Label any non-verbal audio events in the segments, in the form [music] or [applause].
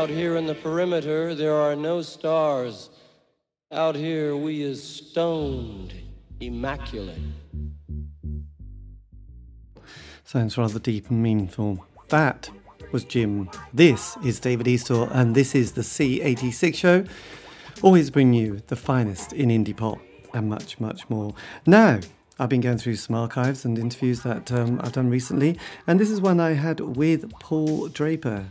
Out here in the perimeter, there are no stars. Out here, we is stoned, immaculate. Sounds rather deep and meaningful. That was Jim. This is David Eastaugh, and this is the C86 show. Always bring you the finest in indie pop and much, much more. Now, I've been going through some archives and interviews that um, I've done recently, and this is one I had with Paul Draper,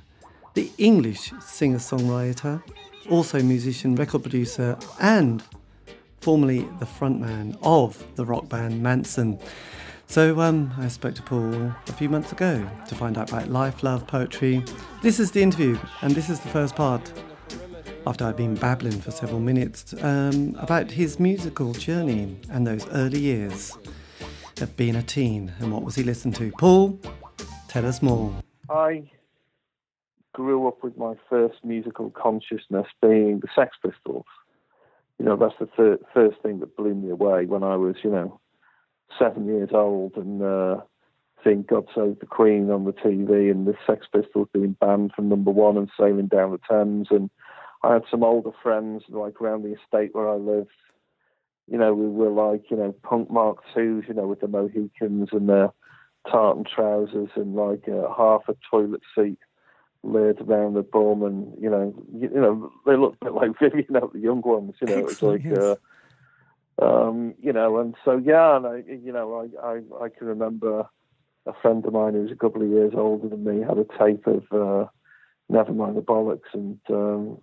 the English singer songwriter, also musician, record producer, and formerly the frontman of the rock band Mansun. So um, I spoke to Paul a few months ago to find out about life, love, poetry. This is the interview, and this is the first part. After I'd been babbling for several minutes um, about his musical journey and those early years of being a teen and what was he listening to. Paul, tell us more. I grew up with my first musical consciousness being the Sex Pistols. You know, that's the first thing that blew me away when I was, you know, seven years old and uh, seeing God Save the Queen on the TV and the Sex Pistols being banned from number one and sailing down the Thames. And I had some older friends like around the estate where I lived. You know, we were like, you know, punk Mark twos, you know, with the Mohicans and their tartan trousers and like uh, half a toilet seat laid around the bum, and you know, you, you know, they looked a bit like [laughs] Vivian out the young ones. You know, it's like. Yes. Uh, um, you know, and so yeah, and I, you know, I, I, I can remember a friend of mine who was a couple of years older than me had a tape of uh, Nevermind the Bollocks, and um,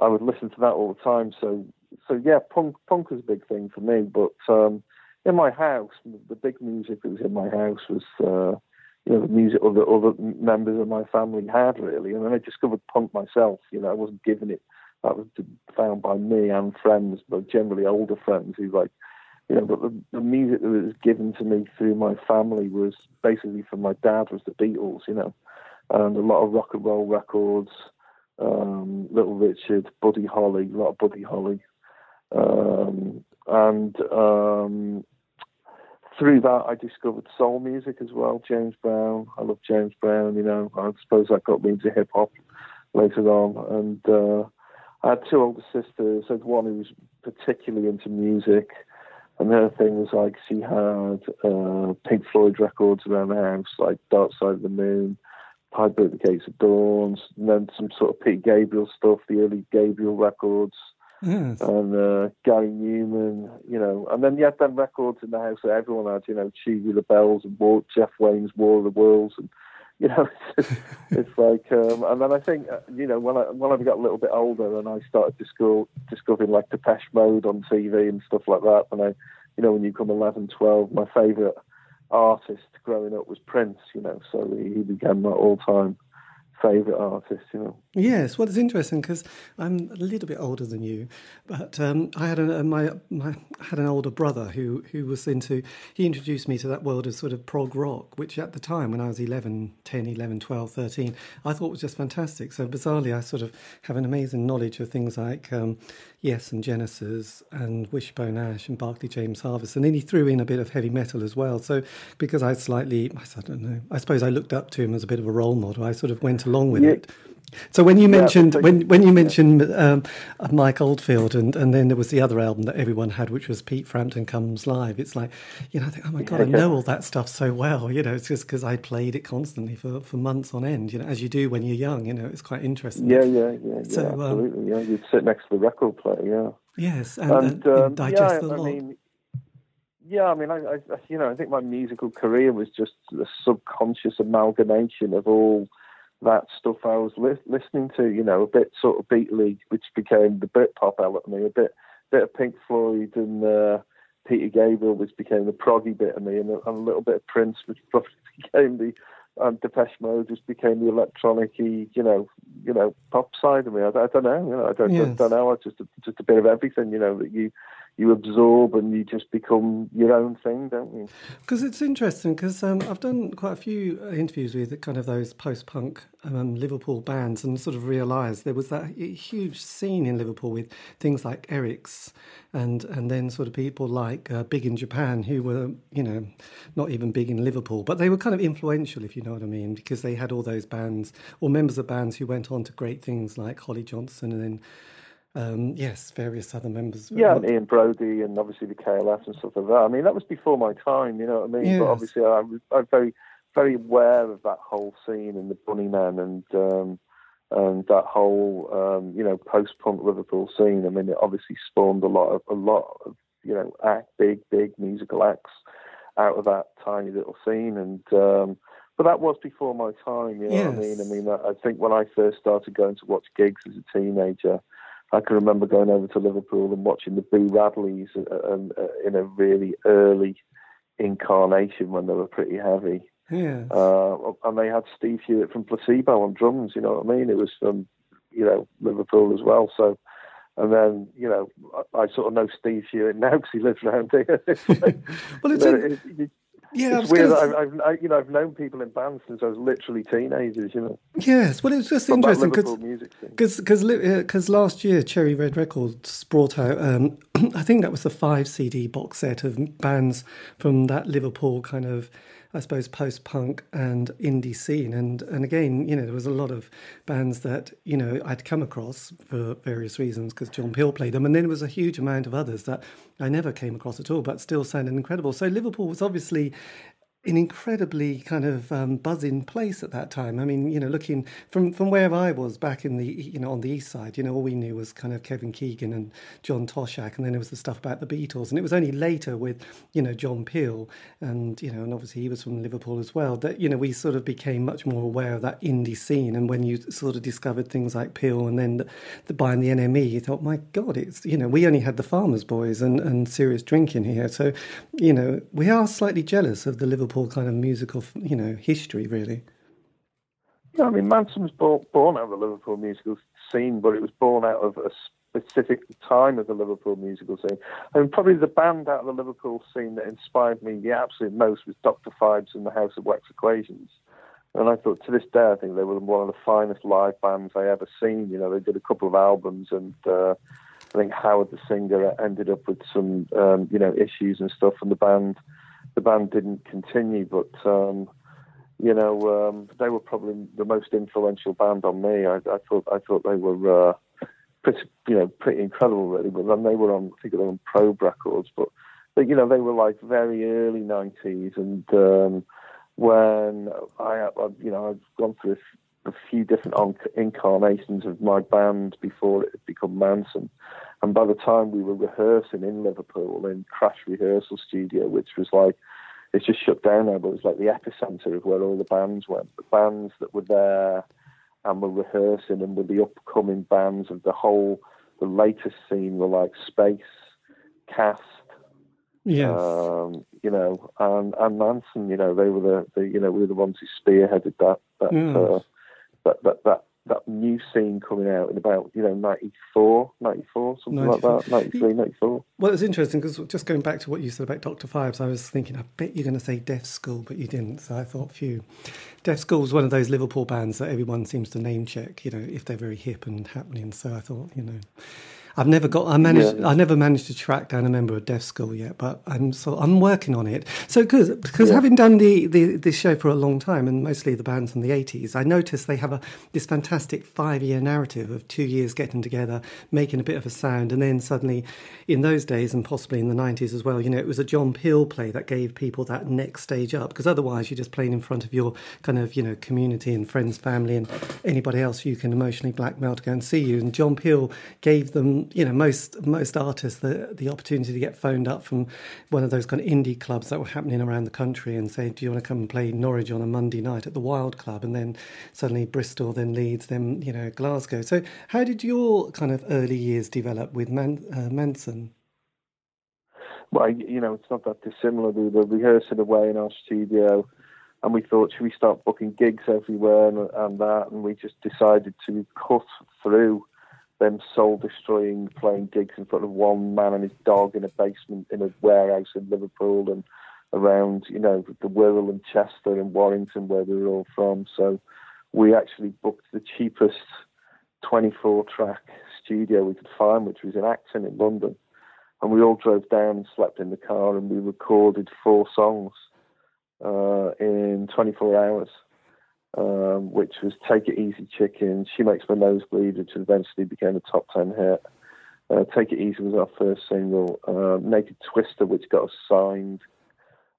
I would listen to that all the time. So, so yeah, punk, punk was a big thing for me. But um, in my house, the big music that was in my house was, uh, you know, the music other other members of my family had really, and then I discovered punk myself. You know, I wasn't given it that was found by me and friends, but generally older friends who like, you know, but the, the music that was given to me through my family was basically from my dad was the Beatles, you know, and a lot of rock and roll records, um, Little Richard, Buddy Holly, a lot of Buddy Holly, um, and um, through that I discovered soul music as well. James Brown, I love James Brown. You know, I suppose that got me into hip hop later on, and. Uh, I had two older sisters. I had one who was particularly into music, and other thing was like she had uh, Pink Floyd records around the house, like Dark Side of the Moon, Piper at the Gates of Dawn, and then some sort of Pete Gabriel stuff, the early Gabriel records, Yes. and uh, Gary Numan, you know, and then you had them records in the house that everyone had, you know, Tubular Bells and War, Jeff Wayne's War of the Worlds, and you know, [laughs] it's, just, [laughs] it's like, um, and then I think, uh, you know, when I when I got a little bit older and I started discover, discovering like Depeche Mode on TV and stuff like that, and I, you know, when you come 11, 12, my favourite artist growing up was Prince, you know, so he, he became my all-time favourite artist, you know. Yes, well, it's interesting because I'm a little bit older than you, but um, I had a, my, my had an older brother who who was into. He introduced me to that world of sort of prog rock, which at the time when I was 11, 10, 11, 12, 13, I thought was just fantastic. So bizarrely, I sort of have an amazing knowledge of things like um, Yes and Genesis and Wishbone Ash and Barclay James Harvest, and then he threw in a bit of heavy metal as well. So because I slightly, I don't know, I suppose I looked up to him as a bit of a role model. I sort of went along with Yeah. it. So when you mentioned but- when when you mentioned um, Mike Oldfield and, and then there was the other album that everyone had, which was Pete Frampton Comes Live. It's like you know, I think, oh my god, I Yeah. know all that stuff so well. You know, it's just because I played it constantly for, for months on end. You know, as you do when you're young. You know, it's quite interesting. Yeah, yeah, yeah, yeah, So, um, absolutely. Yeah, you'd sit next to the record player, yeah. Yes, and, and and, um, digest yeah, a I lot. mean, yeah, I mean, I, I, you know, I think my musical career was just a subconscious amalgamation of all that stuff I was li- listening to. You know, a bit sort of Beatley, which became the Britpop element of me, a bit, bit of Pink Floyd and uh, Peter Gabriel, which became the proggy bit of me, and a, and a little bit of Prince, which [laughs] probably became the um, Depeche Mode, which became the electronic-y, you know, you know, pop side of me. I, I don't know. You know, I don't, Yes. don't know. It's just just a bit of everything. You know that you you absorb and you just become your own thing, don't you? Because it's interesting because um, I've done quite a few interviews with kind of those post-punk um, Liverpool bands and sort of realised there was that huge scene in Liverpool with things like Eric's and and then sort of people like uh, big in Japan who were you know not even big in Liverpool, but they were kind of influential if you know what I mean because they had all those bands or members of bands who went on to great things like Holly Johnson and then um, yes, various other members. Yeah, and Ian Broudie and obviously the KLF and stuff like that. I mean, that was before my time, you know what I mean? Yes. But obviously, I was, I'm very, very aware of that whole scene and the Bunny Bunnymen and um, and that whole um, you know post-punk Liverpool scene. I mean, it obviously spawned a lot of a lot of you know act big, big musical acts out of that tiny little scene and. Um, but that was before my time, you know yes. what I mean? I mean, I think when I first started going to watch gigs as a teenager, I can remember going over to Liverpool and watching the Boo Radleys uh, uh, uh, in a really early incarnation when they were pretty heavy. Yeah. Uh, and they had Steve Hewitt from Placebo on drums. You know what I mean? It was from you know Liverpool as well. So, and then you know I, I sort of know Steve Hewitt now because he lives around here. [laughs] well, it's, [laughs] a, it, yeah, it's weird. Gonna... I've, I've, you know, I've known people in bands since I was literally teenagers. You know. Yes, well, it was just From interesting because because because last year Cherry Red Records brought out, um, [clears throat] I think that was the five CD box set of bands from that Liverpool kind of I suppose, post punk and indie scene. And and again, you know, there was a lot of bands that you know I'd come across for various reasons because John Peel played them, and then there was a huge amount of others that I never came across at all, but still sounded incredible. So Liverpool was obviously an incredibly kind of um, buzzing place at that time. I mean, you know, looking from from where I was back in the you know on the east side, you know, all we knew was kind of Kevin Keegan and John Toshack, and then there was the stuff about the Beatles, and it was only later with you know John Peel, and you know, and obviously he was from Liverpool as well. That you know we sort of became much more aware of that indie scene, and when you sort of discovered things like Peel, and then the, the buying the NME, you thought, my God, it's you know we only had the Farmers Boys and and serious drinking here, so you know we are slightly jealous of the Liverpool Liverpool kind of musical, you know, history, really. Yeah, I mean, Mansun was born, out of the Liverpool musical scene, but it was born out of a specific time of the Liverpool musical scene. I mean, probably the band out of the Liverpool scene that inspired me the absolute most was Dr. Phibes and the House of Wax Equations. And I thought, to this day, I think they were one of the finest live bands I ever seen. You know, they did a couple of albums, and uh, I think Howard the singer ended up with some, um, you know, issues and stuff, and the band the band didn't continue, but um, you know um, they were probably the most influential band on me. I, I thought I thought they were uh, pretty you know pretty incredible really. But then they were on I think they were on Probe Records, but, but you know they were like very early '90s, and um, when I, I you know I've gone through a few different incarnations of my band before it had become Mansun. And by the time we were rehearsing in Liverpool in Crash Rehearsal Studio, which was like, it's just shut down now, but it was like the epicenter of where all the bands went. The bands that were there and were rehearsing and were the upcoming bands of the whole, the latest scene were like Space, Cast, yes. Um, you know, and, and Mansun, you know, they were the, the, you know, we were the ones who spearheaded that, that, yes. uh, that, that, that that new scene coming out in about you know 94 94 something 94. like that 93 94 well it's interesting because just going back to what you said about dr phibes i was thinking i bet you're going to say deaf school but you didn't so i thought phew deaf school is one of those liverpool bands that everyone seems to name check you know if they're very hip and happening so i thought you know I've never got. I managed. Yeah. I never managed to track down a member of Deaf School yet, but I'm so I'm working on it. So because because yeah. having done the, the this show for a long time and mostly the bands from the 80s, I noticed they have a this fantastic five year narrative of two years getting together, making a bit of a sound, and then suddenly, in those days and possibly in the 90s as well, you know, it was a John Peel play that gave people that next stage up. Because otherwise, you're just playing in front of your kind of you know community and friends, family, and anybody else you can emotionally blackmail to go and see you. And John Peel gave them you know most most artists the the opportunity to get phoned up from one of those kind of indie clubs that were happening around the country and say, do you want to come and play Norwich on a Monday night at the Wild Club, and then suddenly Bristol, then Leeds, then you know Glasgow. So how did your kind of early years develop with Man, uh, Mansun? Well, you know, it's not that dissimilar. We were rehearsing away in our studio and we thought, should we start booking gigs everywhere and, and, that? And we just decided to cut through them soul destroying, playing gigs in front of one man and his dog in a basement in a warehouse in Liverpool and around, you know, the Wirral and Chester and Warrington where we were all from. So we actually booked the cheapest 24 track studio we could find, which was in Acton in London. And we all drove down and slept in the car and we recorded four songs uh, in 24 hours um, which was Take It Easy Chicken, She Makes My Nose Bleed, which eventually became a top 10 hit. Uh, Take It Easy was our first single. Uh, Naked Twister, which got us signed.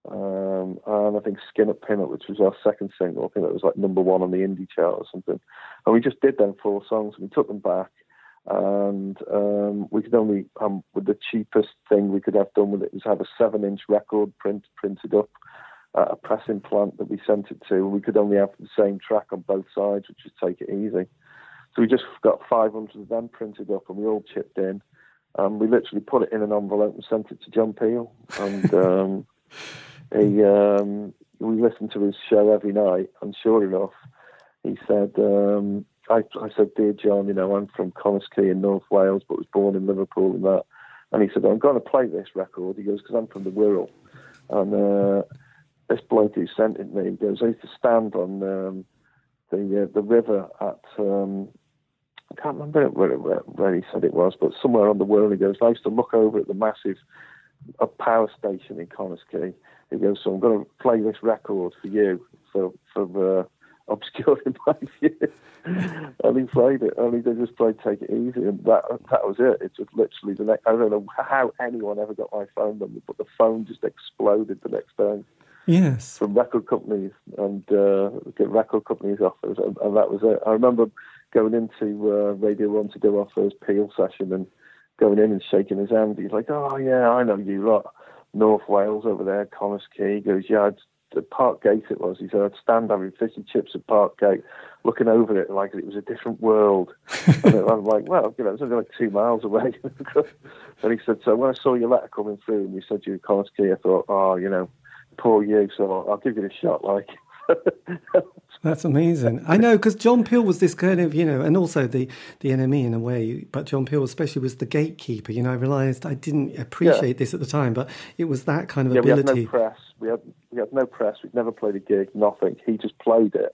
Um, and I think Skin Up Pin Up, which was our second single. I think that was like number one on the indie chart or something. And we just did them four songs and we took them back. And um, we could only, um, with the cheapest thing we could have done with it was have a seven inch record print printed up at a pressing plant that we sent it to, and we could only have the same track on both sides, which is Take It Easy. So we just got 500 of them printed up, and we all chipped in. And we literally put it in an envelope and sent it to John Peel. And [laughs] um, he, um, we listened to his show every night, and sure enough, he said, um, I, I said, Dear John, you know, I'm from Connah's in North Wales, but was born in Liverpool and that. And he said, I'm going to play this record. He goes, because I'm from the Wirral. And uh, this bloke who sent it me goes, I used to stand on um, the uh, the river at um, I can't remember where, where, where, he said it was, but somewhere on the Wirral. He goes, I used to look over at the massive uh, power station in Quay. He goes, so I'm going to play this record for you for for uh, obscuring [laughs] my view. and he played it, and he just played Take It Easy, and that that was it. It just literally the next. I don't know how anyone ever got my phone number, but the phone just exploded the next day. Yes. From record companies and uh, get record companies offers, and, and, that was it. I remember going into uh, Radio One to do our first Peel session and going in and shaking his hand. He's like, "Oh yeah, I know you lot, North Wales over there, Connah's Quay." He goes, "Yeah, I'd, Gate it was." He said, "I'd stand having fish and chips at Park Gate, looking over it like it was a different world." [laughs] and I'm like, "Well, you know, it's only like two miles away." [laughs] and he said, "So when I saw your letter coming through and you said you were Connah's Quay, I thought, oh, you know." Poor you, so I'll, give it a shot. Like. [laughs] That's amazing. I know because John Peel was this kind of, you know, and also the the NME in a way, but John Peel especially was the gatekeeper. You know, I realised I didn't appreciate yeah. this at the time, but it was that kind of yeah, ability. We had no press. We had we had no press. We'd never played a gig. Nothing. He just played it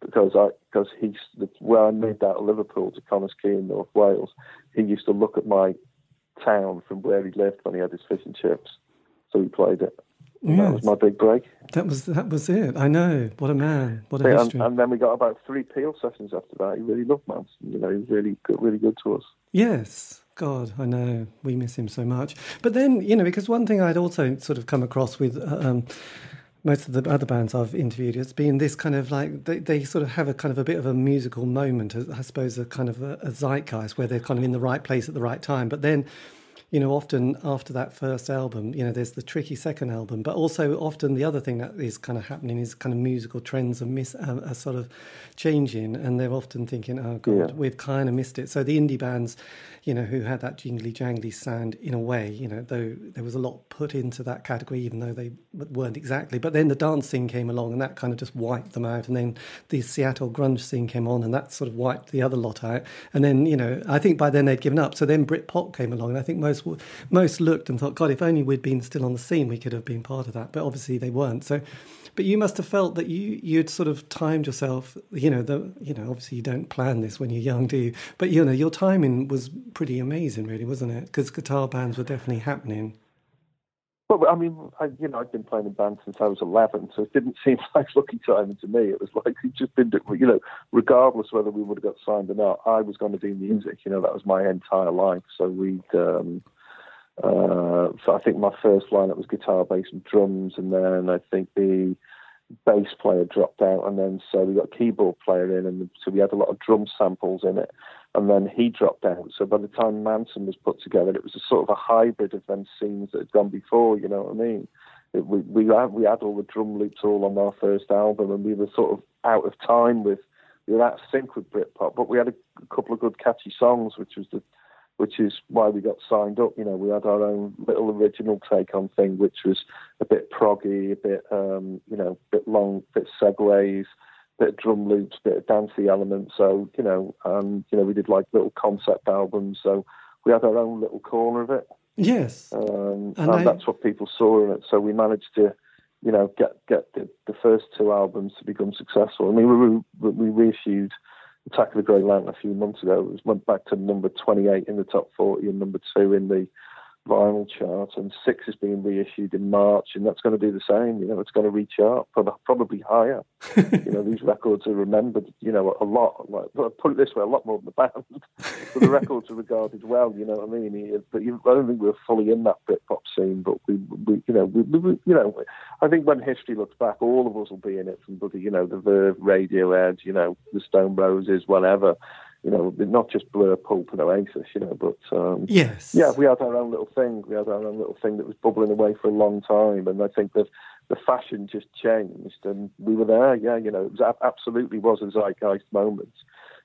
because I because he's where I moved out of Liverpool to Connah's Quay in North Wales. He used to look at my town from where he lived when he had his fish and chips, so he played it. Yes. That was my big break. That was that was it. I know. What a man. What a yeah, history. And, and, then we got about three Peel sessions after that. He really loved Mansun. You know, he was really good, really good to us. Yes. God, I know. We miss him so much. But then, you know, because one thing I'd also sort of come across with uh, um, most of the other bands I've interviewed it's been this kind of like they, they sort of have a kind of a bit of a musical moment, I suppose, a kind of a, a zeitgeist where they're kind of in the right place at the right time. But then you know, often after that first album, you know, there's the tricky second album, but also often the other thing that is kind of happening is kind of musical trends are, miss, are, are sort of changing, and they're often thinking, oh God, yeah. we've kind of missed it. So the indie bands, you know, who had that jingly jangly sound in a way, you know, though there was a lot put into that category, even though they weren't exactly. But then the dance scene came along, and that kind of just wiped them out. And then the Seattle grunge scene came on, and that sort of wiped the other lot out. And then, you know, I think by then they'd given up. So then Britpop came along, and I think most most most looked and thought, God, if only we'd been still on the scene, we could have been part of that. But obviously they weren't. So, but you must have felt that you you'd sort of timed yourself. You know, the you know, obviously you don't plan this when you're young, do you? But you know, your timing was pretty amazing, really, wasn't it? Because guitar bands were definitely happening. Well, I mean, I, you know, I've been playing in band since I was 11, so it didn't [laughs] seem like lucky timing to me. It was like it just been, you know, regardless whether we would have got signed or not, I was going to do music. You know, that was my entire life. So we'd, um, uh, so I think my first lineup was guitar, bass, and drums, and then I think the bass player dropped out, and then so we got keyboard player in, and so we had a lot of drum samples in it and then he dropped out. So by the time Mansun was put together, it was a sort of a hybrid of them scenes that had gone before. You know what I mean? It, we we had we had all the drum loops all on our first album, and we were sort of out of time with we were out of sync with Britpop, but we had a couple of good catchy songs, which was the which is why we got signed up. You know, we had our own little original take on thing, which was a bit proggy, a bit, um, you know, a bit long, bit segues, bit of drum loops, bit of dancey elements. So you know, and you know, we did like little concept albums. So we had our own little corner of it. Yes, um, and, and I... that's what people saw in it. So we managed to, you know, get get the, the first two albums to become successful. I mean, we we reissued Attack of the Grey Lantern a few months ago. It went back to number 28 in the top 40 and number two in the vinyl chart, and six is being reissued in March, and that's going to do the same. You know, it's going to reach up, probably higher. [laughs] you know, these records are remembered. You know, a lot. Like, put it this way, a lot more than the band. [laughs] but the records are regarded well. You know what I mean? But you, I don't think we're fully in that Britpop scene, but we, we you know, we, we, you know, I think when history looks back, all of us will be in it from the, you know, the Verve, Radiohead, you know, the Stone Roses, whatever you know, not just Blur, Pulp, and Oasis, you know, but um, yes, yeah, we had our own little thing. We had our own little thing that was bubbling away for a long time, and I think that the fashion just changed, and we were there. Yeah, you know, it was, absolutely was a zeitgeist moment.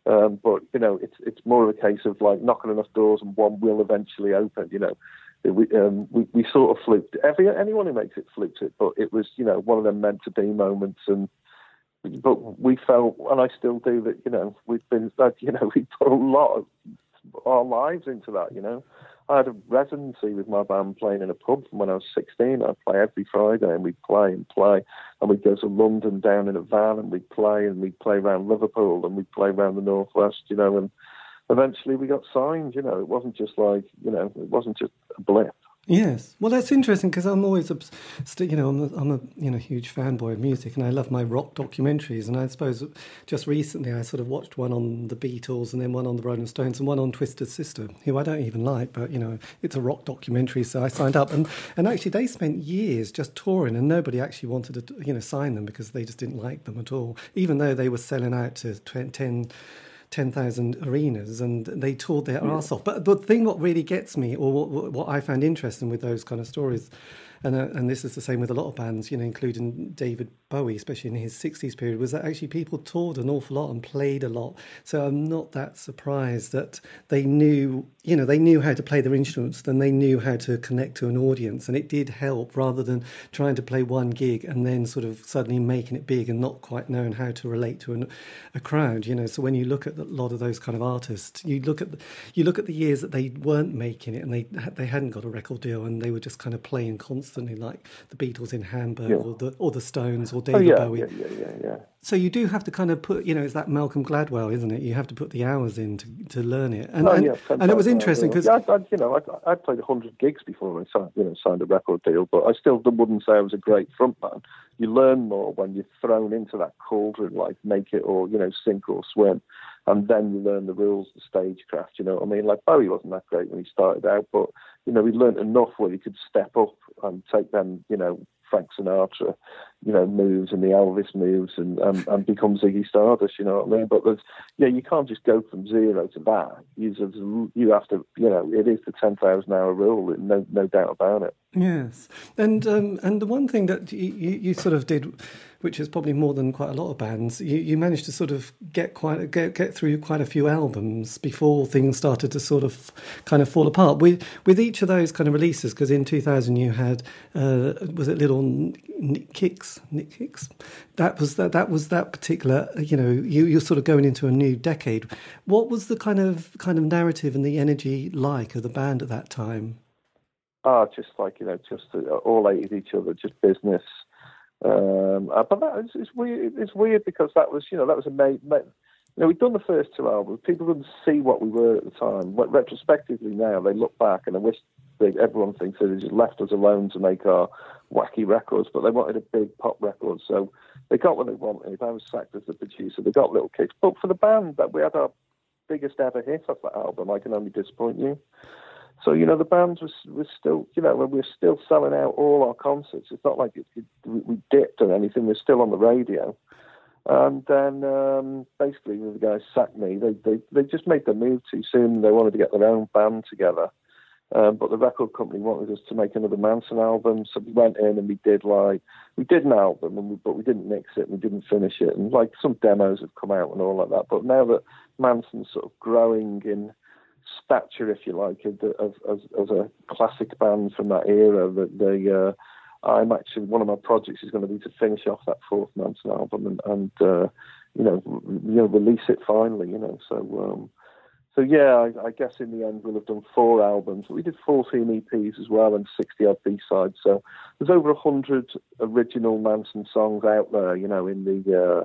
Um, but you know, it's it's more of a case of like knocking enough doors, and one will eventually open. You know, we um, we, we sort of fluked. Every anyone who makes it fluked it, but it was you know one of them meant to be moments, and but we felt, and I still do, that you know we've been, [laughs] that you know, we put a lot of our lives into that. You know, I had a residency with my band playing in a pub from when I was 16. I'd play every Friday, and we'd play and play, and we'd go to London down in a van, and we'd play, and we'd play around Liverpool, and we'd play around the northwest. You know, and eventually we got signed. You know, it wasn't just like you know, it wasn't just a blip. Yes, well, that's interesting because I'm always, you know, I'm a, I'm a you know huge fanboy of music, and I love my rock documentaries. And I suppose just recently I sort of watched one on the Beatles, and then one on the Rolling Stones, and one on Twisted Sister, who I don't even like, but you know, it's a rock documentary, so I signed up. And and actually, they spent years just touring, and nobody actually wanted to, you know, sign them because they just didn't like them at all, even though they were selling out to 10 10,000 arenas and they toured their yeah. arse off. But the thing what really gets me, or what, what I found interesting with those kind of stories, and uh, and this is the same with a lot of bands, you know, including David Bowie, especially in his '60s period, was that actually people toured an awful lot and played a lot. So I'm not that surprised that they knew, you know, they knew how to play their instruments, and they knew how to connect to an audience, and it did help rather than trying to play one gig and then sort of suddenly making it big and not quite knowing how to relate to an, a crowd, you know. So when you look at a lot of those kind of artists, you look at the, you look at the years that they weren't making it and they they hadn't got a record deal and they were just kind of playing constantly constantly, like the Beatles in Hamburg yeah. or the or the Stones or oh, David oh, yeah, Bowie. Yeah, yeah, yeah, yeah. So you do have to kind of put, you know, it's that Malcolm Gladwell, isn't it? You have to put the hours in to, to learn it. And, oh, and, yeah, and it was uh, interesting because yeah, I, you know, I, I played hundred gigs before I signed, you know, signed a record deal, but I still wouldn't say I was a great frontman. You learn more when you're thrown into that cauldron, like make it or you know sink or swim and then you learn the rules the stagecraft. You know what I mean? Like Bowie wasn't that great when he started out, but you know he learned enough where he could step up and take them, you know, Frank Sinatra, you know, moves and the Elvis moves and, and, and become Ziggy Stardust, you know what I mean? But there's, yeah, you can't just go from zero to that. You, you have to, you know, it is the 10,000 hour rule, no, no doubt about it. Yes. And, um, and the one thing that you, you, sort of did which is probably more than quite a lot of bands. You, you managed to sort of get quite get get through quite a few albums before things started to sort of kind of fall apart. With with each of those kind of releases, because in 2000 you had uh, was it Little Nick Nick Hicks. That was that that was that particular. You know, you you're sort of going into a new decade. What was the kind of kind of narrative and the energy like of the band at that time? Ah, just like you know, just uh, all hated each other, just business. Um, uh, but that is it's weird. It's weird because that was, you know, that was a made, made you know, we'd done the first two albums. People didn't see what we were at the time. Retrospectively now, they look back and they wish everyone thinks they just left us alone to make our wacky records, but they wanted a big pop record, so they got what they wanted. I was sacked as the producer. They got Little Kix, but for the band, that we had our biggest ever hit off that album. I can only disappoint you. So you know the band was was still you know we're still selling out all our concerts. It's not like it, it, we dipped or anything. We're still on the radio. And then um, basically the guys sacked me. They, they they just made the move too soon. They wanted to get their own band together. Um, but the record company wanted us to make another Mansun album, so we went in and we did like we did an album, we, but we didn't mix it and we didn't finish it, and like some demos have come out and all like that. But now that Mansun's sort of growing in stature, if you like, as, as a classic band from that era. That they, uh, I'm actually one of my projects is going to be to finish off that fourth Mansun album and, and uh, you know, you know, release it finally, you know. So, um, so yeah, I, I, guess in the end we'll have done four albums. We did 14 EPs as well and 60 odd B sides. So there's over a hundred original Mansun songs out there, you know, in the uh,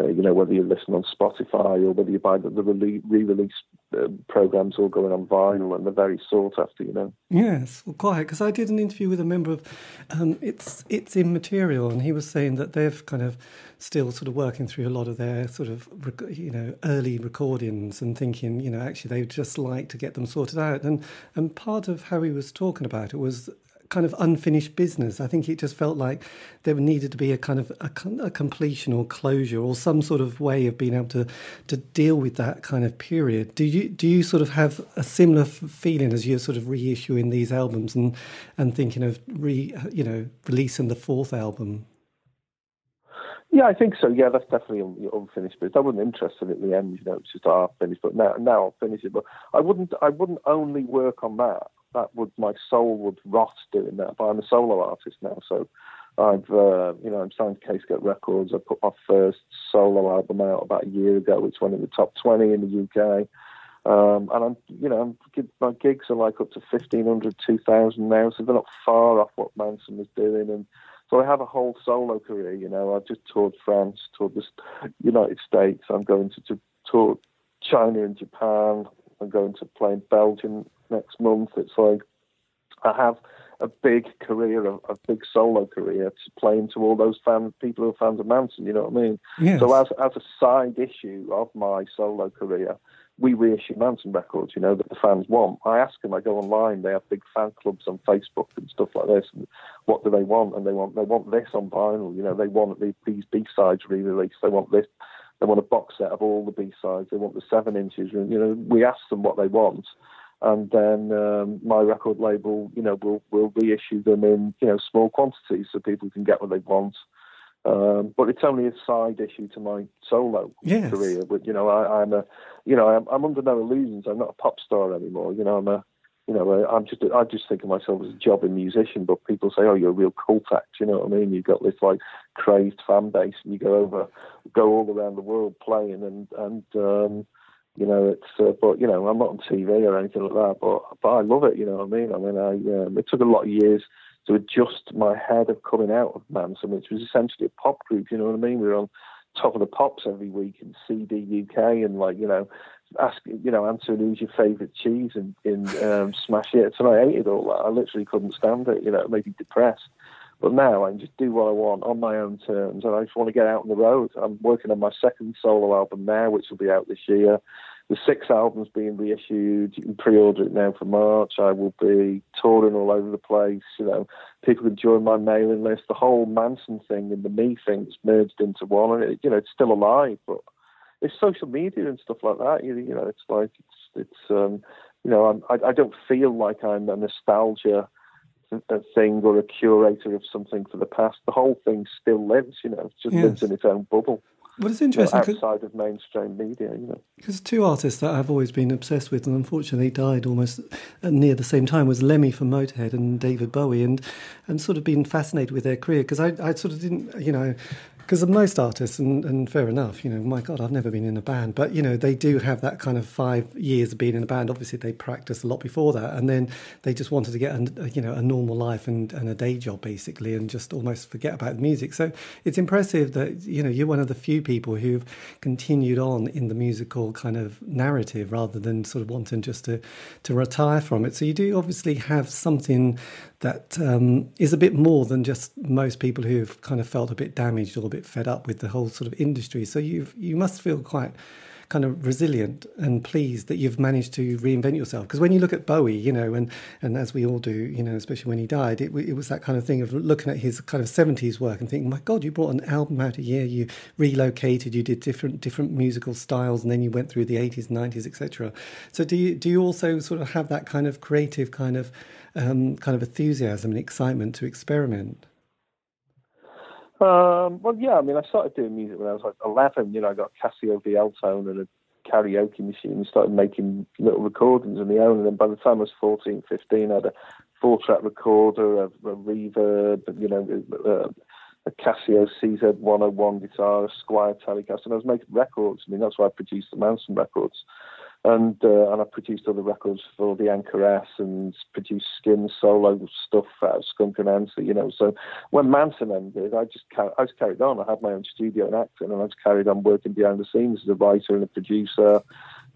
uh, you know, whether you listen on Spotify or whether you buy the, the re-release uh, programs all going on vinyl and they're very sought after, you know. Yes, well, quite. Because I did an interview with a member of um, it's it's immaterial, and he was saying that they've kind of still sort of working through a lot of their sort of you know early recordings and thinking you know actually they'd just like to get them sorted out and and part of how he was talking about it was kind of unfinished business. I think it just felt like there needed to be a kind of a, a, completion or closure or some sort of way of being able to to deal with that kind of period. Do you do you sort of have a similar feeling as you're sort of reissuing these albums and and thinking of re you know releasing the fourth album? Yeah, I think so. Yeah, that's definitely unfinished business. I wasn't interested at the end, you know, it's just ah, half finished, but now now I'll finish it. But I wouldn't I wouldn't only work on that that would my soul would rot doing that. But I'm a solo artist now, so I've uh, you know I'm signed to Kscope Records. I put my first solo album out about a year ago, which went in the top 20 in the UK. Um, and I'm, you know, I'm, my gigs are like up to 1,500, 2,000 now, so they're not far off what Mansun was doing. And so I have a whole solo career, you know. I've just toured France, toured the United States. I'm going to, to tour China and Japan. I'm going to play in Belgium next month. It's like I have a big career, a, a big solo career, to playing to all those fans, people who are fans of Mansun. You know what I mean? Yes. So as as a side issue of my solo career, we reissue Mansun records. You know that the fans want. I ask them. I go online. They have big fan clubs on Facebook and stuff like this. And what do they want? And they want they want this on vinyl. You know they want these B sides re-released. They want this. They want a box set of all the B sides. They want the seven inches. You know, we ask them what they want, and then um, my record label, you know, will will reissue them in you know small quantities so people can get what they want. Um, but it's only a side issue to my solo yes. career. But you know, I, am a, you know, I'm, I'm, under no illusions. I'm not a pop star anymore. You know, I'm a, you know, I'm just, I just think of myself as a jobbing musician. But people say, oh, you're a real cult act. You know what I mean? You've got this like crazed fan base, and you go over, go all around the world playing, and and um, you know, it's uh, but you know, I'm not on TV or anything like that, but but I love it. You know what I mean? I mean, I um, it took a lot of years to adjust my head of coming out of Mansun, which was essentially a pop group. You know what I mean? We were on top of the pops every week in CD UK and like you know, ask you know, answering who's your favourite cheese and in um, Smash Hits. and I hated all that. I literally couldn't stand it. You know, it made me depressed. But now I can just do what I want on my own terms, and I just want to get out on the road. I'm working on my second solo album now, which will be out this year. The six albums being reissued. You can pre-order it now for March. I will be touring all over the place. You know, people can join my mailing list. The whole Mansun thing and the me thing is merged into one, and it, you know, it's still alive. But it's social media and stuff like that. You, you know, it's like it's it's um, you know, I'm, I, I don't feel like I'm a nostalgia a thing or a curator of something for the past. The whole thing still lives, you know, it just yes. lives in its own bubble. Well, it's interesting. You know, outside of mainstream media, you know. Because two artists that I've always been obsessed with, and unfortunately died almost uh, near the same time, was Lemmy from Motorhead and David Bowie, and and sort of been fascinated with their career because I I sort of didn't, you know, because of most artists, and, and, fair enough, you know, my God, I've never been in a band, but you know, they do have that kind of five years of being in a band. Obviously, they practice a lot before that, and then they just wanted to get a, you know a normal life and, and a day job basically, and just almost forget about the music. So it's impressive that you know you're one of the few people who've continued on in the musical kind of narrative rather than sort of wanting just to to retire from it. So you do obviously have something that um, is a bit more than just most people who've kind of felt a bit damaged or a bit fed up with the whole sort of industry. So you you must feel quite kind of resilient and pleased that you've managed to reinvent yourself. Because when you look at Bowie, you know, and and as we all do, you know, especially when he died, it, it was that kind of thing of looking at his kind of seventies work and thinking, my God, you brought an album out a year, you relocated, you did different different musical styles, and then you went through the eighties, nineties, etc. So do you do you also sort of have that kind of creative kind of um, kind of enthusiasm and excitement to experiment? Um, well, yeah. I mean, I started doing music when I was like 11. You know, I got a Casio VL tone and a karaoke machine and started making little recordings of my own. And then by the time I was 14, 15, I had a four track recorder, a, a reverb, you know, a Casio CZ101 guitar, a Squier Telecaster, and I was making records. I mean, that's why I produced the Mansun records and uh, and I produced other records for the Anchoress and produced skin solo stuff out of Skunk Anansie, you know. So when Mansun ended, I just car- I was carried on. I had my own studio and Acton, and I just carried on working behind the scenes as a writer and a producer.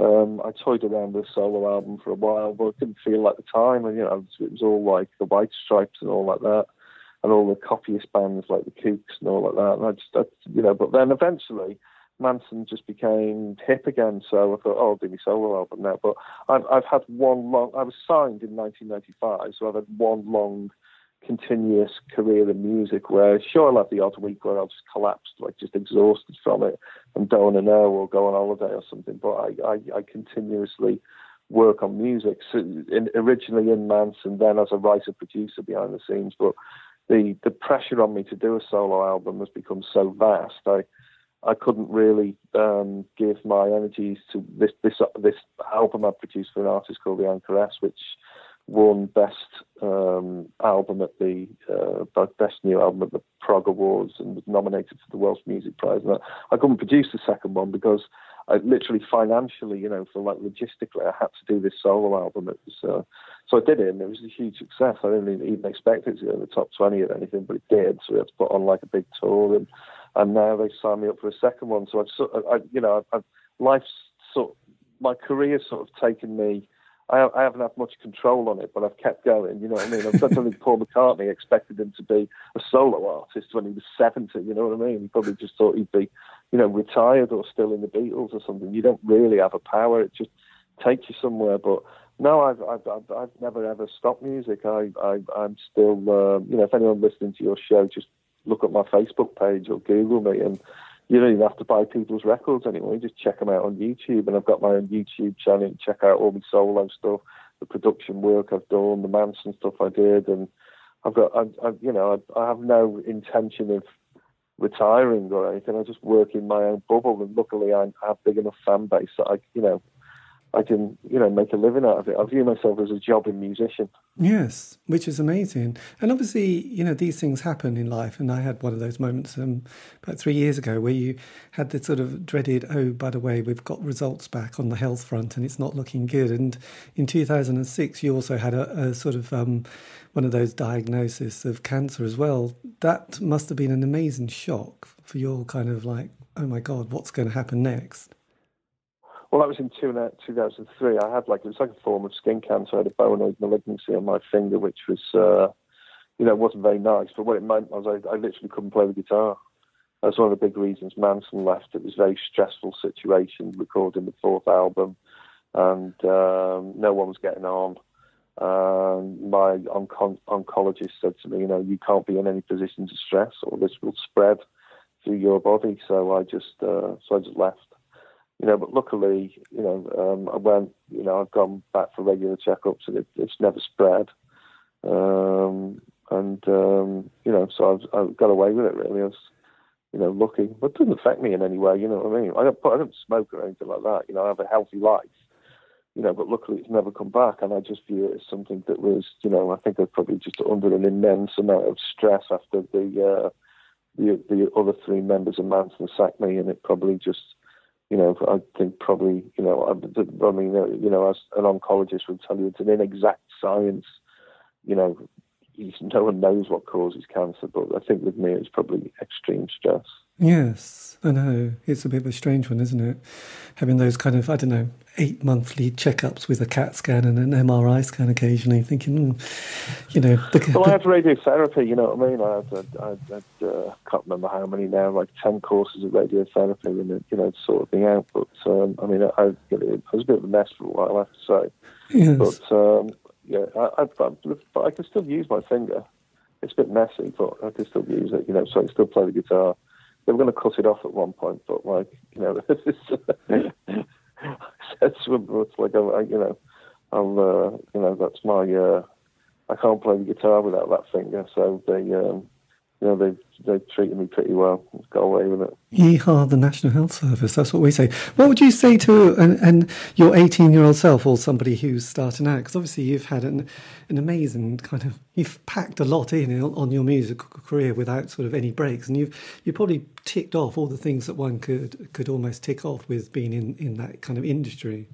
Um, I toyed around with a solo album for a while, but it didn't feel like the time. And you know, it was all like the White Stripes and all like that, and all the copyist bands like the Kooks and all like that. And I just, I, you know, but then eventually Mansun just became hip again. So I thought, oh, I'll do my solo album now. But I've, I've had one long, I was signed in 1995, so I've had one long continuous career in music where sure I'll have the odd week where I'll just collapse, like just exhausted from it and don't want to know or go on holiday or something. But I, I, I continuously work on music. So in, originally in Mansun, then as a writer producer behind the scenes. But the the pressure on me to do a solo album has become so vast. I I couldn't really um, give my energies to this this this album I produced for an artist called the Anchoress, which won best um, album at the uh, best new album at the Prog Awards and was nominated for the Welsh Music Prize. And I, I couldn't produce the second one because I literally financially, you know, for like logistically, I had to do this solo album. It was uh, so I did it, and it was a huge success. I didn't even expect it to go in the top twenty or anything, but it did. So we had to put on like a big tour and and now they signed me up for a second one. So I've sort of, I, you know, I've, life's sort, my career's sort of taken me. I, I haven't had much control on it, but I've kept going. You know what I mean? I've done something [laughs] Paul McCartney expected him to be a solo artist when he was seventy. You know what I mean? He probably just thought he'd be, you know, retired or still in the Beatles or something. You don't really have a power; it just takes you somewhere. But no, I've I've I've, I've never ever stopped music. I, I I'm still, uh, you know, if anyone listening to your show, just look at my Facebook page or Google me, and you don't even have to buy people's records anymore. You just check them out on YouTube, and I've got my own YouTube channel. Check out all my solo stuff, the production work I've done, the Mansun stuff I did, and I've got, I, I you know, I, I have no intention of retiring or anything. I just work in my own bubble, and luckily I have big enough fan base that I, you know, I can, you know, make a living out of it. I view myself as a jobbing musician. Yes, which is amazing. And obviously, you know, these things happen in life. And I had one of those moments um, about three years ago where you had the sort of dreaded, oh, by the way, we've got results back on the health front and it's not looking good. And in 2006, you also had a, a sort of um, one of those diagnoses of cancer as well. That must have been an amazing shock for your kind of like, oh my God, what's going to happen next? Well, that was in 2003. I had like, it was like a form of skin cancer. I had a bonoid malignancy on my finger, which was, uh, you know, wasn't very nice. But what it meant was I, I literally couldn't play the guitar. That's one of the big reasons Mansun left. It was a very stressful situation recording the fourth album, and um, no one was getting on. Um, my onco- oncologist said to me, you know, you can't be in any position to stress, or this will spread through your body. So I just, uh, so I just left you know, but luckily, you know, um, I went, you know, I've gone back for regular checkups and it, it's never spread. Um, and, um, you know, so I've, I've, got away with it really. I was, you know, lucky, but it doesn't affect me in any way, you know what I mean? I don't, I don't smoke or anything like that. You know, I have a healthy life, you know, but luckily it's never come back. And I just view it as something that was, you know, I think I was probably just under an immense amount of stress after the, uh, the, the other three members of Mansun sacked me and it probably just, you know, I think probably, you know, I, I mean, you know, as an oncologist would tell you, it's an inexact science. You know, no one knows what causes cancer, but I think with me, it's probably extreme stress. Yes, I know. It's a bit of a strange one, isn't it? Having those kind of, I don't know, eight monthly checkups with a CAT scan and an MRI scan occasionally, thinking, mm, you know. The, well, the, I had radiotherapy, you know what I mean? I had, I, had, uh, can't remember how many now, like 10 courses of radiotherapy and, it, you know, sort me out. But, um, I mean, I, I, was a bit of a mess for a while, I have to say. Yes. But, um, yeah, I, I, but I can still use my finger. It's a bit messy, but I can still use it, you know, so I can still play the guitar they were going to cut it off at one point, but like you know, [laughs] this is said to it's like I, you know, I'll uh, you know that's my uh, I can't play the guitar without that finger, so they um, you know, they they treated me pretty well. Got away with it. Yeehaw, the National Health Service. That's what we say. What would you say to and, and your 18 year old self or somebody who's starting out? Because obviously you've had an, an amazing kind of, you've packed a lot in on your musical career without sort of any breaks. And you've you probably ticked off all the things that one could could almost tick off with being in, in that kind of industry.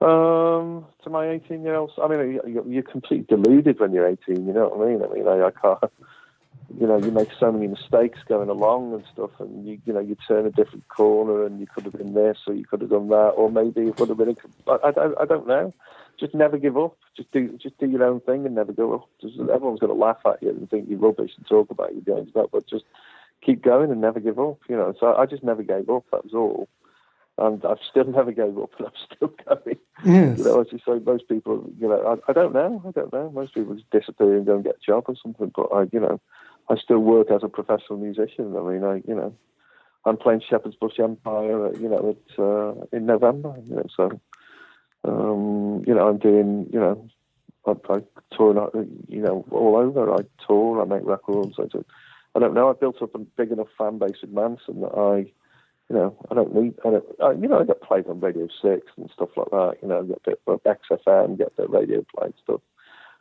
Uh, Um, to my 18 year olds, I mean, you're completely deluded when you're 18, you know what I mean? I mean, I, I can't, you know, you make so many mistakes going along and stuff, and you, you know, you turn a different corner and you could have been this or you could have done that, or maybe it would have been, a, I, I, I don't know. Just never give up. Just do, just do your own thing and never go up. Everyone's going to laugh at you and think you're rubbish and talk about you doing that, but just keep going and never give up, you know. So I just never gave up, that was all and I've still never gave up, and I'm still going. Yes. You know, as you say, most people, you know, I, I don't know, I don't know. Most people just disappear and go and get a job or something. But I, you know, I still work as a professional musician. I mean, I, you know, I'm playing Shepherd's Bush Empire, you know, at, uh, in November. You know, so, um, you know, I'm doing, you know, I, I tour, you know, all over. I tour, I make records. I do. I don't know. I built up a big enough fan base with Mansun that I you know, I don't need, I don't, uh, you know, I get played on Radio 6 and stuff like that, you know, I get a bit of XFM, get the radio play stuff.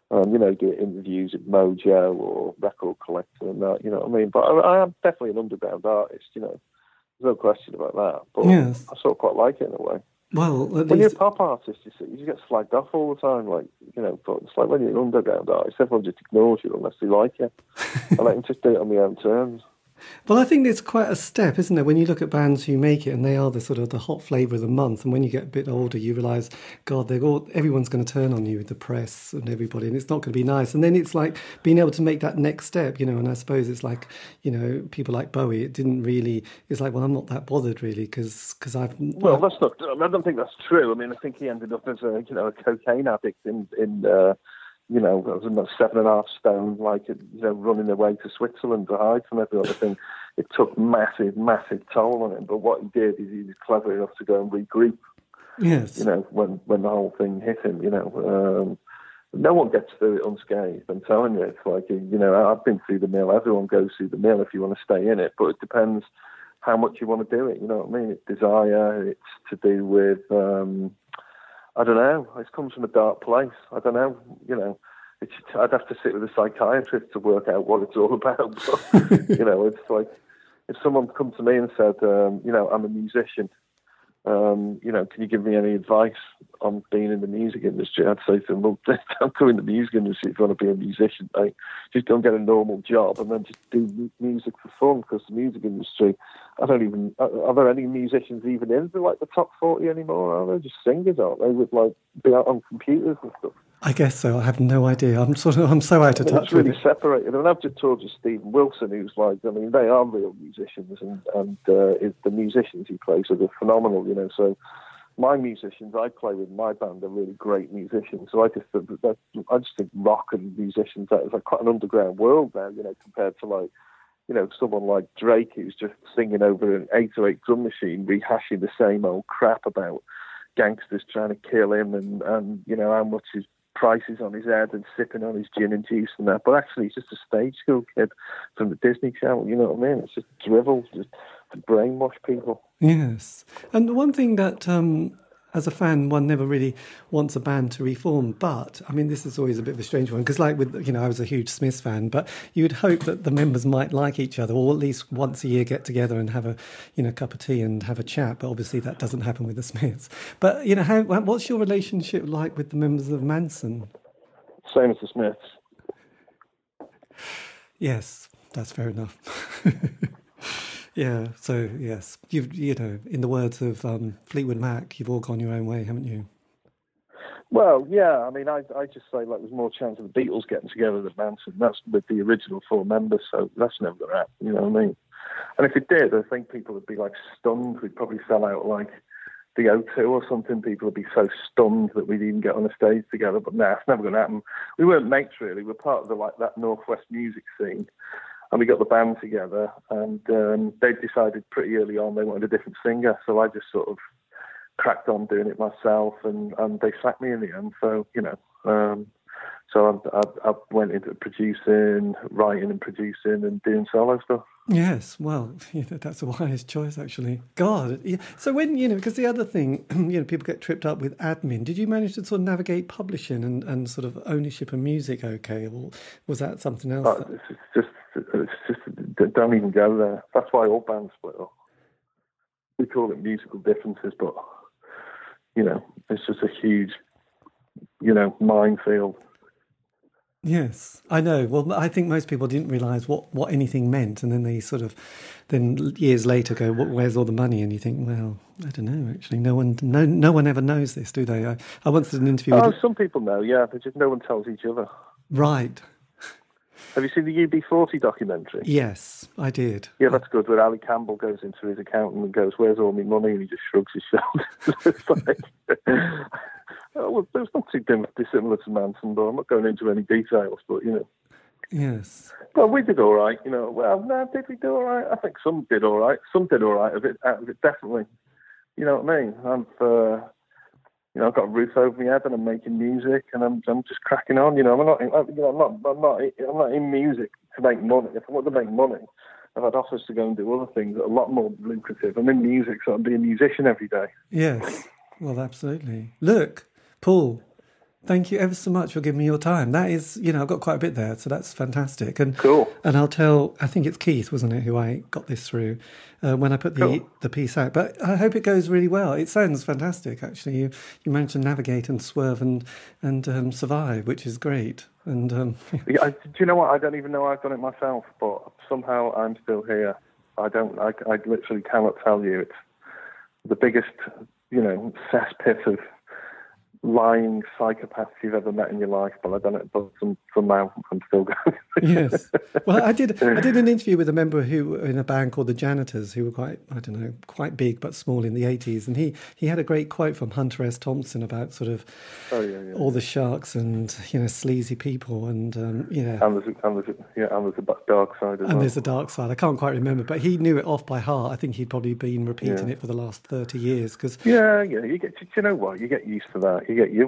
Um, you know, do interviews at Mojo or Record Collector and that, you know what I mean? But I, I am definitely an underground artist, you know, there's no question about that. But yes. I sort of quite like it in a way. Well, when least... you're a pop artist, you see, you get slagged off all the time. Like, you know, but it's like when you're an underground artist, everyone just ignores you unless they like you. [laughs] I let them just do it on their own terms. Well, I think it's quite a step, isn't it? When you look at bands who make it and they are the sort of the hot flavour of the month, and when you get a bit older, you realise, God, they're all everyone's going to turn on you, the press and everybody, and it's not going to be nice. And then it's like being able to make that next step, you know. And I suppose it's like, you know, people like Bowie. It didn't really. It's like, well, I'm not that bothered really because because I've. Well, that's not. I don't think that's true. I mean, I think he ended up as a you know a cocaine addict in in. Uh, you know, I was about seven and a half stone, like, you know, running away to Switzerland to hide from every other thing. It took massive, massive toll on him. But what he did is he was clever enough to go and regroup. Yes. You know, when, when the whole thing hit him, you know. Um, no one gets through it unscathed. I'm telling you, it's like, you know, I've been through the mill. Everyone goes through the mill if you want to stay in it. But it depends how much you want to do it. You know what I mean? It's desire. It's to do with... Um, I don't know. It comes from a dark place. I don't know. You know, it's, I'd have to sit with a psychiatrist to work out what it's all [laughs] about. But, you know, it's like if someone come to me and said, um, you know, I'm a musician um, you know, can you give me any advice on being in the music industry? I'd say to them, well, [laughs] don't go in the music industry if you want to be a musician. Like, just don't get a normal job and then just do music for fun because the music industry, I don't even, are there any musicians even in the, like the top 40 anymore? Are they just singers, aren't they? With like, be out on computers and stuff. I guess so. I have no idea. I'm sort of I'm so out of I mean, touch. It's really, separated. I mean, I've just told you Steven Wilson, who's like, I mean, they are real musicians, and and uh, the musicians he plays are phenomenal. You know, so my musicians I play with my band are really great musicians. So I just that, I just think rock and musicians that is like quite an underground world now. You know, compared to like you know someone like Drake who's just singing over an eight or eight drum machine, rehashing the same old crap about gangsters trying to kill him and and you know how much his prices on his head and sipping on his gin and juice and that. But actually, he's just a stage school kid from the Disney Channel. You know what I mean? It's just drivel, just to brainwash people. Yes, and the one thing that um, as a fan, one never really wants a band to reform. But I mean, this is always a bit of a strange one because, like with you know, I was a huge Smiths fan, but you would hope that the members might like each other, or at least once a year get together and have a you know cup of tea and have a chat. But obviously, that doesn't happen with the Smiths. But you know, how what's your relationship like with the members of Mansun? Same as the Smiths. Yes, that's fair enough. [laughs] Yeah. So yes, you've you know, in the words of um, Fleetwood Mac, you've all gone your own way, haven't you? Well, yeah. I mean, I I just say like there's more chance of the Beatles getting together than Mansun. That's with the original four members, so that's never going to happen. You know what I mean? And if it did, I think people would be like stunned. We'd probably sell out like the O2 or something. People would be so stunned that we'd even get on a stage together. But nah, it's never going to happen. We weren't mates really. We're part of the like that northwest music scene and we got the band together, and um, they decided pretty early on they wanted a different singer, so I just sort of cracked on doing it myself, and, and they sacked me in the end. So you know, um, so I, I, I went into producing, writing, and producing, and doing solo stuff. Yes, well, [laughs] you know, that's a wise choice, actually. God, yeah. so when you know, because the other thing, [clears throat] you know, people get tripped up with admin. Did you manage to sort of navigate publishing and, and sort of ownership of music okay, or was that something else? Uh, it's just, just, don't even go there. That's why all bands split up. We call it musical differences, but you know, it's just a huge, you know, minefield. Yes, I know. Well, I think most people didn't realise what, what anything meant, and then they sort of, then years later go, "Where's all the money?" And you think, well, I don't know. Actually, no one, no, no one ever knows this, do they? I, I once did an interview. Oh, with... some people know. Yeah, but just no one tells each other. Right. Have you seen the UB40 documentary? Yes, I did. Yeah, that's good. Where Ali Campbell goes into his accountant and goes, "Where's all my money?" and he just shrugs his [laughs] shoulders. it's like, [laughs] Oh, well, there's not too dissimilar to Mansun, but I'm not going into any details. But you know, yes. Well, we did all right. You know, well, no, did we do all right? I think some did all right. Some did all right of it. Out of it, definitely. You know what I mean? I've, uh, you know, I've got a roof over my head, and I'm making music, and I'm, I'm just cracking on. You know, I'm not, you know, I'm not, I'm not, I'm not in music to make money. If I want to make money, I've had offers to go and do other things that are a lot more lucrative. I'm in music, so I'm being a musician every day. Yes. Well, absolutely. Look, Paul, thank you ever so much for giving me your time. That is, you know, I've got quite a bit there, so that's fantastic. And cool. And I'll tell. I think it's Keith, wasn't it, who I got this through uh, when I put the cool. the piece out. But I hope it goes really well. It sounds fantastic, actually. You you managed to navigate and swerve and and um, survive, which is great. And um, [laughs] yeah, I, do you know what? I don't even know I've done it myself, but somehow I'm still here. I don't. I, I literally cannot tell you. It's the biggest, you know, cesspit of lying psychopaths you've ever met in your life, but I've done it. But some, somehow I'm still going. Yes. Well, I did. I did an interview with a member who in a band called the Janitors, who were quite, I don't know, quite big but small in the '80s, and he he had a great quote from Hunter S. Thompson about sort of oh, yeah, yeah, all the sharks and you know sleazy people and um, you know. And there's a, and there's a, yeah, and there's a dark side and well. there's a dark side. I can't quite remember, but he knew it off by heart. I think he'd probably been repeating yeah. it for the last thirty years. Because yeah, yeah, you get. You know what? You get used to that. You get you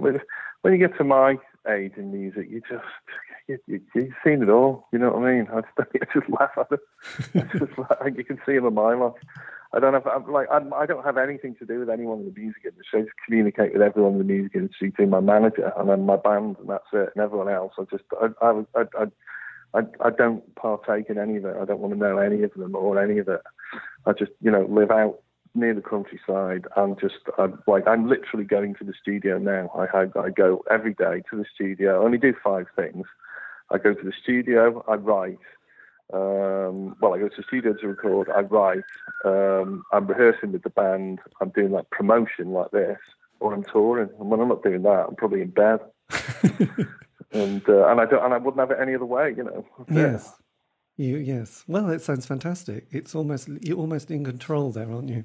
when you get to my age in music, you just you, you, you've seen it all. You know what I mean? I just, [laughs] I just laugh at it. Just [laughs] like, you can see him in my mind. I don't have I'm, like I'm, I don't have anything to do with anyone in the music industry. I just communicate with everyone in the music industry through my manager and then my band, and that's it. And everyone else, I just I I I, I, I, I don't partake in any of it. I don't want to know any of them or any of it. I just you know live out near the countryside and just I'm, like I'm literally going to the studio now. I, I I go every day to the studio. I only do five things. I go to the studio. I write. Um, well, I go to the studio to record. I write. Um, I'm rehearsing with the band. I'm doing like promotion like this, or I'm touring. And when I'm not doing that, I'm probably in bed. [laughs] and uh, and I don't and I wouldn't have it any other way. You know. Yes. You yes. Well, it sounds fantastic. It's almost you're almost in control there, aren't you?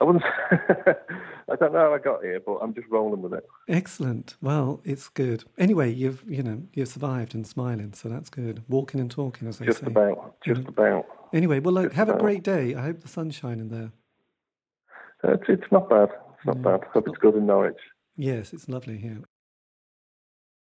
I wouldn't. [laughs] I don't know how I got here, but I'm just rolling with it. Excellent. Well, it's good. Anyway, you've you know you've survived and smiling, so that's good. Walking and talking, as they just say. about. Just you know? about. Anyway, well, look, Just have about. a great day. I hope the sun's shining there. Uh, It's, it's not bad. It's not bad. Hope it's good in Norwich. Yes, it's lovely here.